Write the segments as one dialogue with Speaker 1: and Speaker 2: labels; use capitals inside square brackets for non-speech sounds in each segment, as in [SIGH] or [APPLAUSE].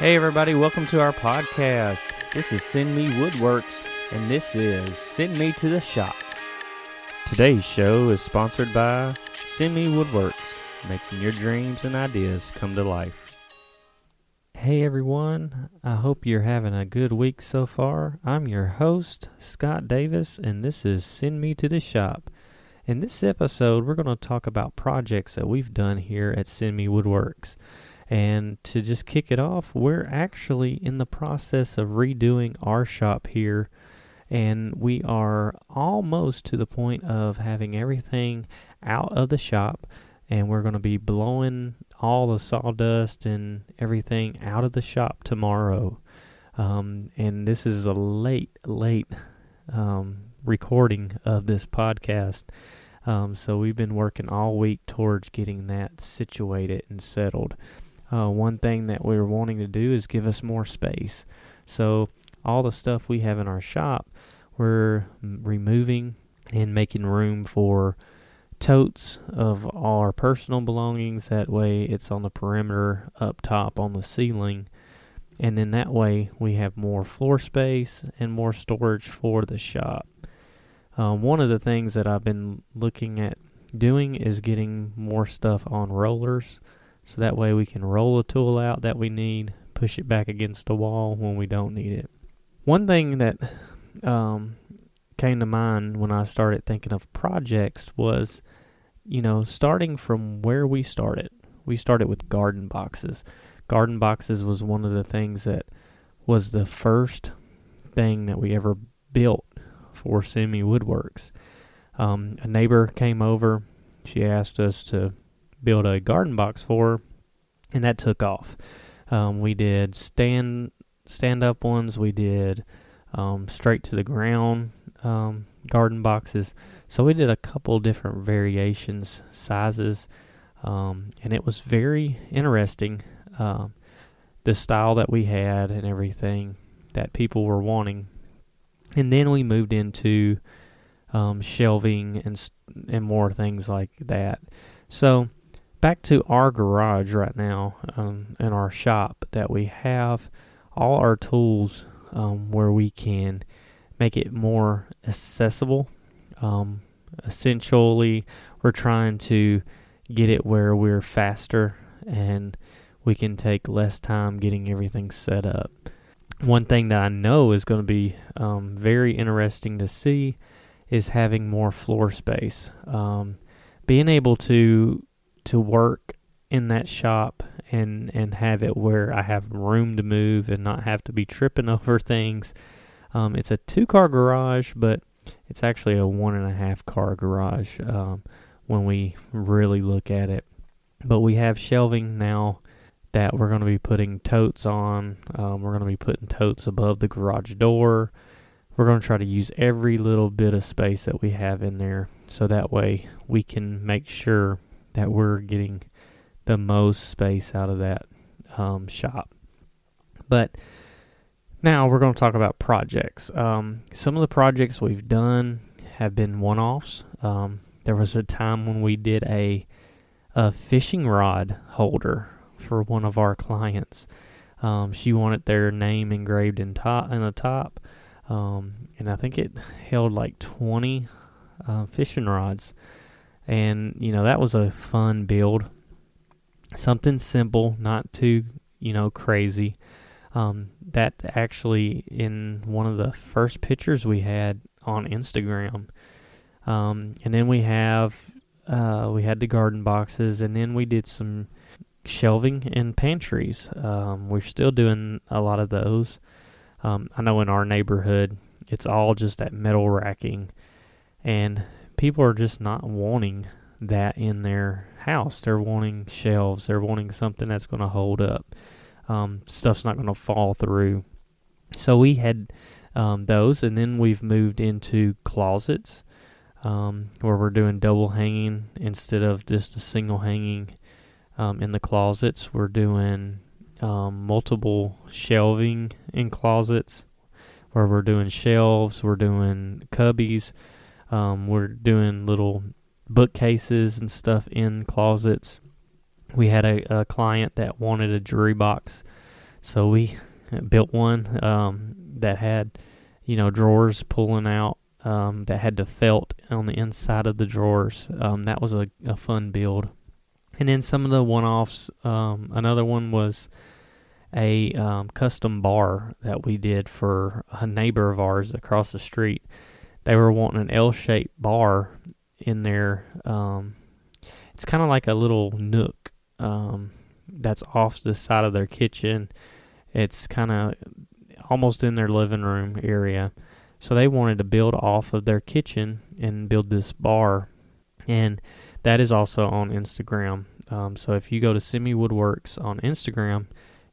Speaker 1: Hey, everybody, welcome to our podcast. This is Send Me Woodworks, and this is Send Me to the Shop. Today's show is sponsored by Send Me Woodworks, making your dreams and ideas come to life. Hey, everyone, I hope you're having a good week so far. I'm your host, Scott Davis, and this is Send Me to the Shop. In this episode, we're going to talk about projects that we've done here at Send Me Woodworks. And to just kick it off, we're actually in the process of redoing our shop here. And we are almost to the point of having everything out of the shop. And we're going to be blowing all the sawdust and everything out of the shop tomorrow. Um, and this is a late, late um, recording of this podcast. Um, so we've been working all week towards getting that situated and settled. Uh, one thing that we are wanting to do is give us more space. So all the stuff we have in our shop, we're removing and making room for totes of our personal belongings. That way, it's on the perimeter up top on the ceiling. And then that way, we have more floor space and more storage for the shop. Um, one of the things that I've been looking at doing is getting more stuff on rollers so that way we can roll a tool out that we need, push it back against the wall when we don't need it. One thing that um, came to mind when I started thinking of projects was, you know, starting from where we started. We started with garden boxes. Garden boxes was one of the things that was the first thing that we ever built for Send Me Woodworks. Um, a neighbor came over. She asked us to build a garden box for, and that took off. Um, we did stand stand up ones. We did um, straight to the ground um, garden boxes. So we did a couple different variations, sizes, um, and it was very interesting. Um, the style that we had and everything that people were wanting, and then we moved into um, shelving and and more things like that. So back to our garage right now um, in our shop that we have all our tools um, where we can make it more accessible. Um, essentially, we're trying to get it where we're faster and we can take less time getting everything set up. One thing that I know is going to be um, very interesting to see is having more floor space. Um, being able to to work in that shop and and have it where I have room to move and not have to be tripping [LAUGHS] over things. Um, it's a two car garage, but it's actually a one and a half car garage um, when we really look at it. But we have shelving now that we're going to be putting totes on. Um, we're going to be putting totes above the garage door. We're going to try to use every little bit of space that we have in there so that way we can make sure that we're getting the most space out of that um, shop. But now we're going to talk about projects. Um, some of the projects we've done have been one offs. Um, there was a time when we did a, a fishing rod holder for one of our clients. Um, she wanted their name engraved in top in the top, um, and I think it held like 20 uh, fishing rods and you know that was a fun build. Something simple not too you know crazy. Um, that actually in one of the first pictures we had on instagram um, and then we have uh, we had the garden boxes and then we did some shelving and pantries. Um, we're still doing a lot of those. Um, i know in our neighborhood it's all just that metal racking. And people are just not wanting that in their house. They're wanting shelves. They're wanting something that's going to hold up. Um, stuff's not going to fall through. So we had um, those, and then we've moved into closets um, where we're doing double hanging instead of just a single hanging um, in the closets. We're doing um, multiple shelving in closets where we're doing shelves, we're doing cubbies um, we're doing little bookcases and stuff in closets. We had a, a client that wanted a jewelry box So we [LAUGHS] built one um, that had, you know, drawers pulling out um, that had the felt on the inside of the drawers. Um, that was a, a fun build. And then some of the one offs, um, another one was a um, custom bar that we did for a neighbor of ours across the street. They were wanting an L shaped bar in there. Um, it's kind of like a little nook um, that's off the side of their kitchen. It's kind of almost in their living room area. So they wanted to build off of their kitchen and build this bar. And that is also on Instagram. Um, so if you go to Send Me Woodworks on Instagram,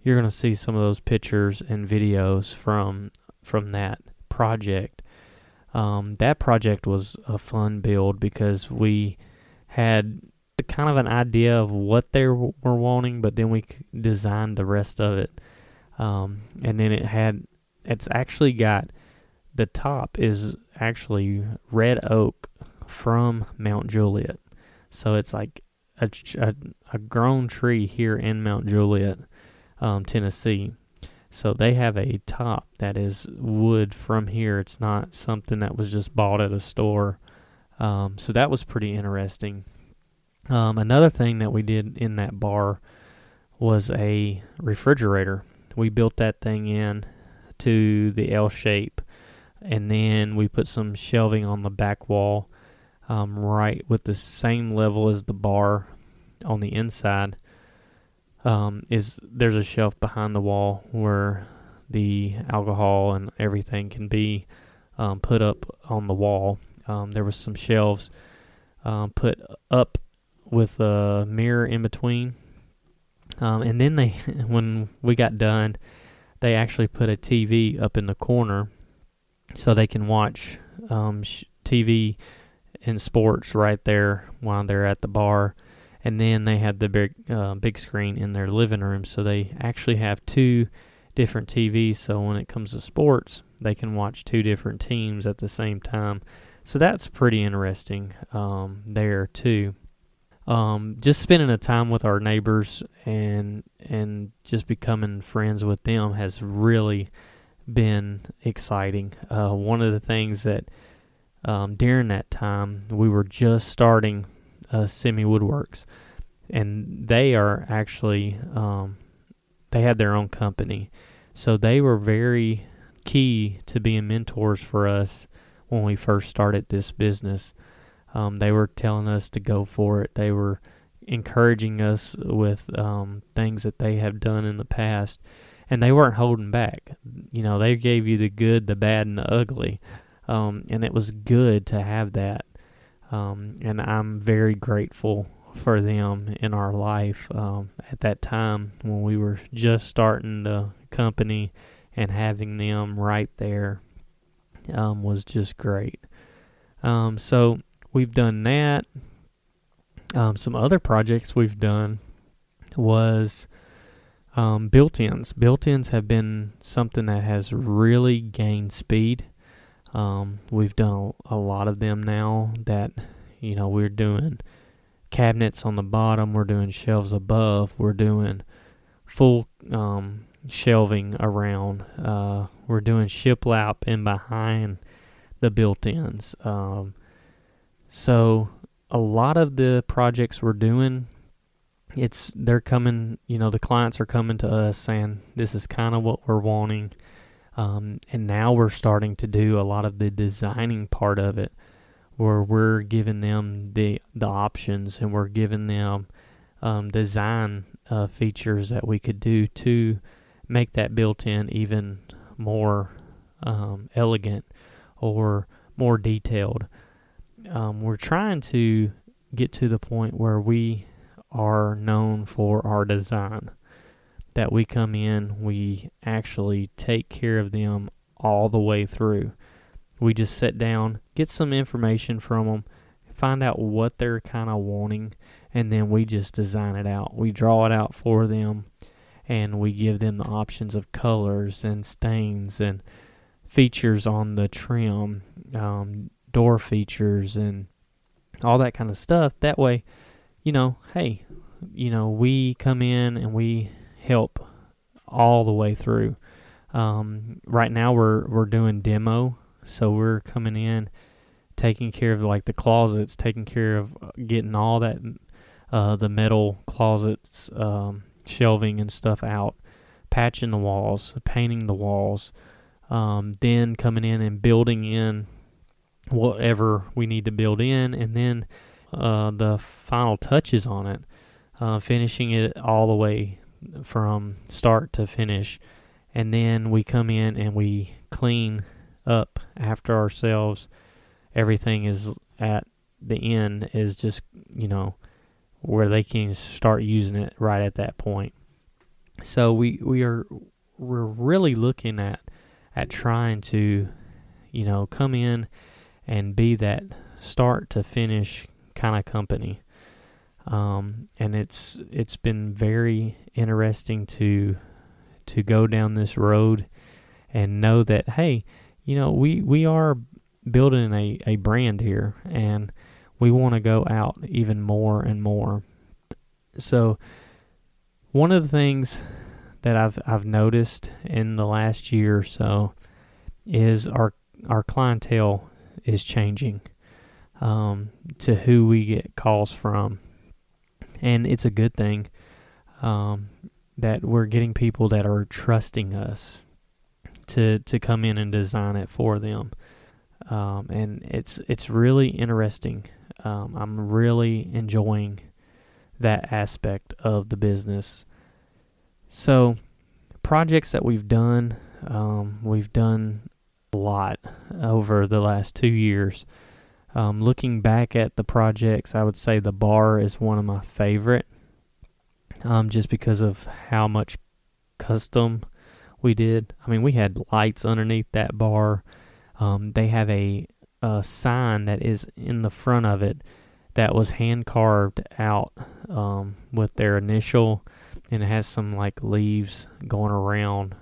Speaker 1: you're going to see some of those pictures and videos from from that project. Um, that project was a fun build because we had kind of an idea of what they were wanting, but then we designed the rest of it. Um, and then it had, it's actually got, the top is actually red oak from Mount Juliet. So it's like a, a, a grown tree here in Mount Juliet, um, Tennessee. So they have a top that is wood from here. It's not something that was just bought at a store. Um, so that was pretty interesting. Um, another thing that we did in that bar was a refrigerator. We built that thing in to the L shape, and then we put some shelving on the back wall, um, right with the same level as the bar on the inside. Um, is there's a shelf behind the wall where the alcohol and everything can be um, put up on the wall. Um, there was some shelves um, put up with a mirror in between. Um, and then they, [LAUGHS] when we got done, they actually put a TV up in the corner so they can watch um, sh- TV and sports right there while they're at the bar. And then they had the big uh, big screen in their living room, so they actually have two different TVs. So when it comes to sports, they can watch two different teams at the same time. So that's pretty interesting um, there too um, just spending a time with our neighbors and and just becoming friends with them has really been exciting. Uh, one of the things that um, during that time we were just starting uh, Send Me Woodworks, and they are actually um, they had their own company, so they were very key to being mentors for us when we first started this business. Um, they were telling us to go for it. They were encouraging us with um, things that they have done in the past, and they weren't holding back. You know, they gave you the good, the bad, and the ugly, um, and it was good to have that. Um, and I'm very grateful for them in our life um, at that time when we were just starting the company and having them right there um, was just great. Um, so we've done that. Um, some other projects we've done was um, built-ins. Built-ins have been something that has really gained speed. Um, we've done a, a lot of them now. That you know we're doing cabinets on the bottom. We're doing shelves above. We're doing full um, shelving around. Uh, we're doing shiplap in behind the built-ins. Um, so a lot of the projects we're doing, it's they're coming. You know, the clients are coming to us saying this is kind of what we're wanting, um, and now we're starting to do a lot of the designing part of it, where we're giving them the the options and we're giving them um, design uh, features that we could do to make that built-in even more um, elegant or more detailed um, we're trying to get to the point where we are known for our design. That we come in, we actually take care of them all the way through. We just sit down, get some information from them, find out what they're kind of wanting, and then we just design it out. We draw it out for them, and we give them the options of colors and stains and features on the trim, um, door features and all that kind of stuff. That way, you know, hey, you know, we come in and we help all the way through. Um, right now we're we're doing demo, so we're coming in, taking care of like the closets, taking care of uh, getting all that uh, the metal closets, um, shelving and stuff out, patching the walls, painting the walls, um, then coming in and building in whatever we need to build in, and then uh, the final touches on it, uh, finishing it all the way from start to finish. And then we come in and we clean up after ourselves. Everything is at the end is just, you know, where they can start using it right at that point. So we, we are we're really looking at at trying to, you know, come in and be that start to finish kind of company. Um, and it's it's been very interesting to to go down this road and know that hey, you know we we are building a, a brand here and we want to go out even more and more. So one of the things that I've I've noticed in the last year or so is our our clientele is changing um, to who we get calls from, and it's a good thing um, that we're getting people that are trusting us to to come in and design it for them, um, and it's it's really interesting. Um, I'm really enjoying that aspect of the business. So, projects that we've done, um, we've done a lot over the last two years. Um, looking back at the projects, I would say the bar is one of my favorite, um, just because of how much custom we did. I mean, we had lights underneath that bar. Um, they have a, a sign that is in the front of it that was hand carved out um, with their initial, and it has some like leaves going around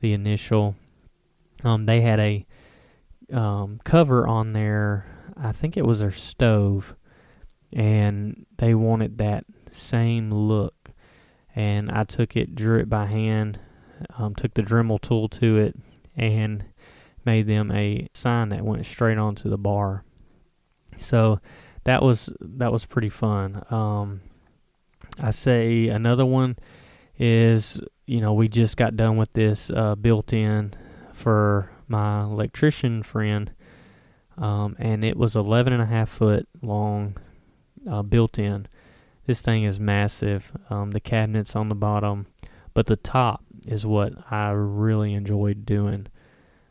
Speaker 1: the initial um, they had a um, cover on their, I think it was their stove, and they wanted that same look. And I took it, drew it by hand, um, took the Dremel tool to it, and made them a sign that went straight onto the bar. So that was that was pretty fun. Um, I say another one is you know we just got done with this uh, built-in for my electrician friend, um, and it was 11 and a half foot long, uh, built in. This thing is massive. Um, the cabinets on the bottom, but the top is what I really enjoyed doing.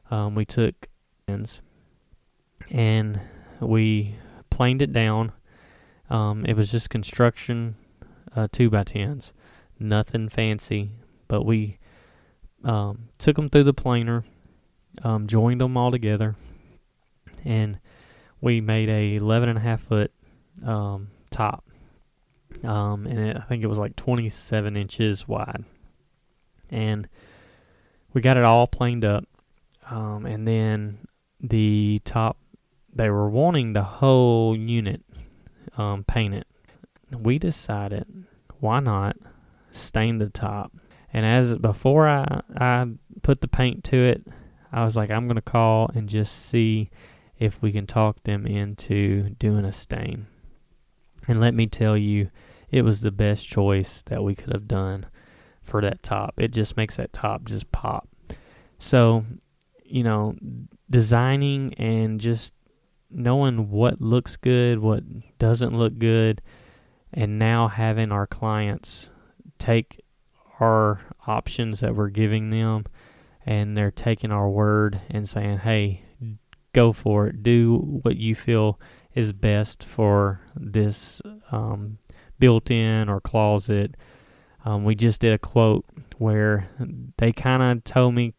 Speaker 1: Um, we took and we planed it down. Um, it was just construction uh, two by tens, nothing fancy, but we um, took them through the planer um, joined them all together, and we made a 11 and a half foot um, top. Um, and it, I think it was like 27 inches wide. And we got it all planed up. Um, and then the top, they were wanting the whole unit um, painted. We decided, why not stain the top? And as before I, I put the paint to it, I was like, I'm to call and just see if we can talk them into doing a stain. And let me tell you, it was the best choice that we could have done for that top. It just makes that top just pop. So, you know, designing and just knowing what looks good, what doesn't look good, and now having our clients take our options that we're giving them and they're taking our word and saying, "Hey, go for it. Do what you feel is best for this um, built-in or closet." Um, we just did a quote where they kind of told me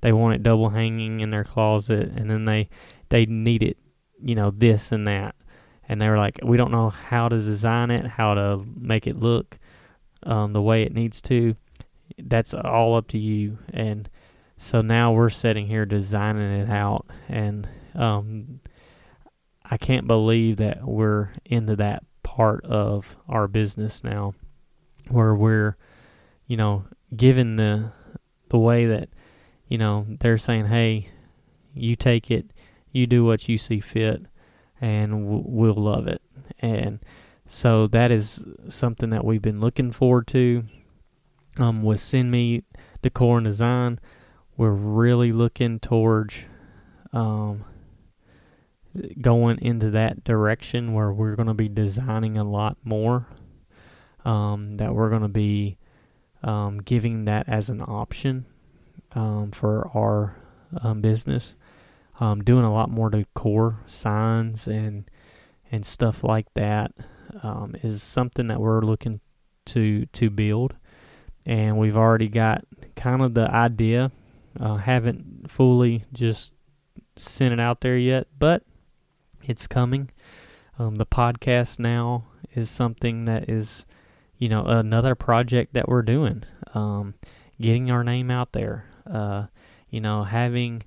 Speaker 1: they want it double hanging in their closet, and then they they need it, you know, this and that, and they were like, "We don't know how to design it, how to make it look um, the way it needs to." That's all up to you, and so now we're sitting here designing it out, and um, I can't believe that we're into that part of our business now, where we're, you know, given the the way that you know they're saying, "Hey, you take it, you do what you see fit, and we'll love it." And so that is something that we've been looking forward to. Um, with Send Me Decor and Design, we're really looking towards um, going into that direction where we're going to be designing a lot more. Um, that we're going to be um, giving that as an option um, for our um, business. Um, doing a lot more decor, signs, and and stuff like that um, is something that we're looking to to build, and we've already got kind of the idea. Uh, haven't fully just sent it out there yet, but it's coming. Um, the podcast now is something that is, you know, another project that we're doing. Um, getting our name out there. Uh, you know, having,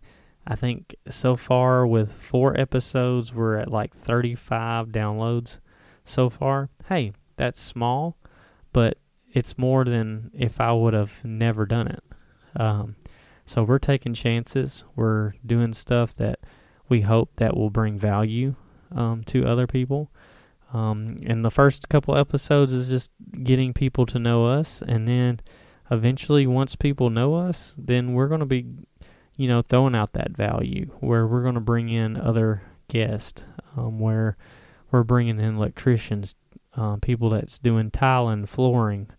Speaker 1: I think so far with four episodes, we're at like 35 downloads so far. Hey, that's small, but it's more than if I would have never done it. Um, so we're taking chances. We're doing stuff that we hope that will bring value um, to other people. Um, and the first couple episodes is just getting people to know us, and then eventually, once people know us, then we're going to be, you know, throwing out that value where we're going to bring in other guests, um, where we're bringing in electricians, uh, people that's doing tiling, flooring,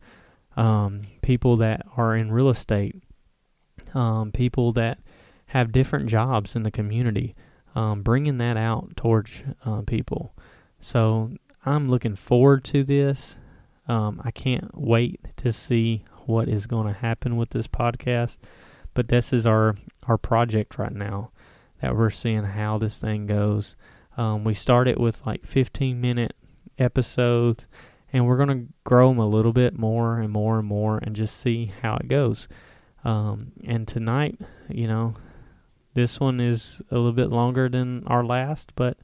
Speaker 1: um, people that are in real estate, um, people that have different jobs in the community, um, bringing that out towards uh, people. So I'm looking forward to this. Um, I can't wait to see what is going to happen with this podcast. But this is our our project right now that we're seeing how this thing goes. Um, we started with like 15 minute episodes, and we're going to grow them a little bit more and more and more and just see how it goes. Um, and tonight, you know, this one is a little bit longer than our last, but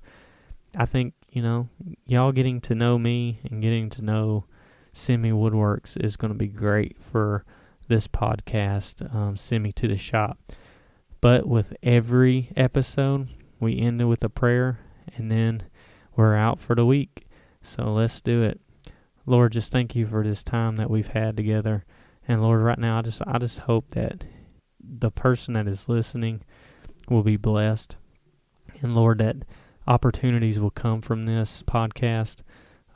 Speaker 1: I think, you know, y'all getting to know me and getting to know Send Me Woodworks is going to be great for this podcast, um, to the Shop. But with every episode, we end it with a prayer and then we're out for the week. So let's do it. Lord, just thank you for this time that we've had together. And Lord, right now I just I just hope that the person that is listening will be blessed. And Lord, that opportunities will come from this podcast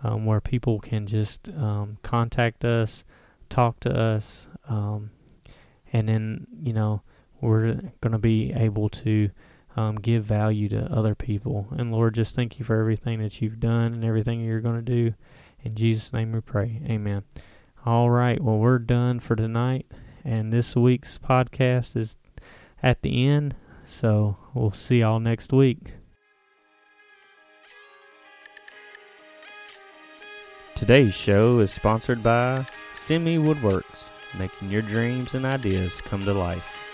Speaker 1: um, where people can just um, contact us, talk to us, um, and then, you know, we're going to be able to um, give value to other people. And Lord, just thank you for everything that you've done and everything you're going to do. In Jesus' name we pray. Amen. All right. Well, we're done for tonight. And this week's podcast is at the end. So we'll see y'all next week. Today's show is sponsored by Send Me Woodworks, making your dreams and ideas come to life.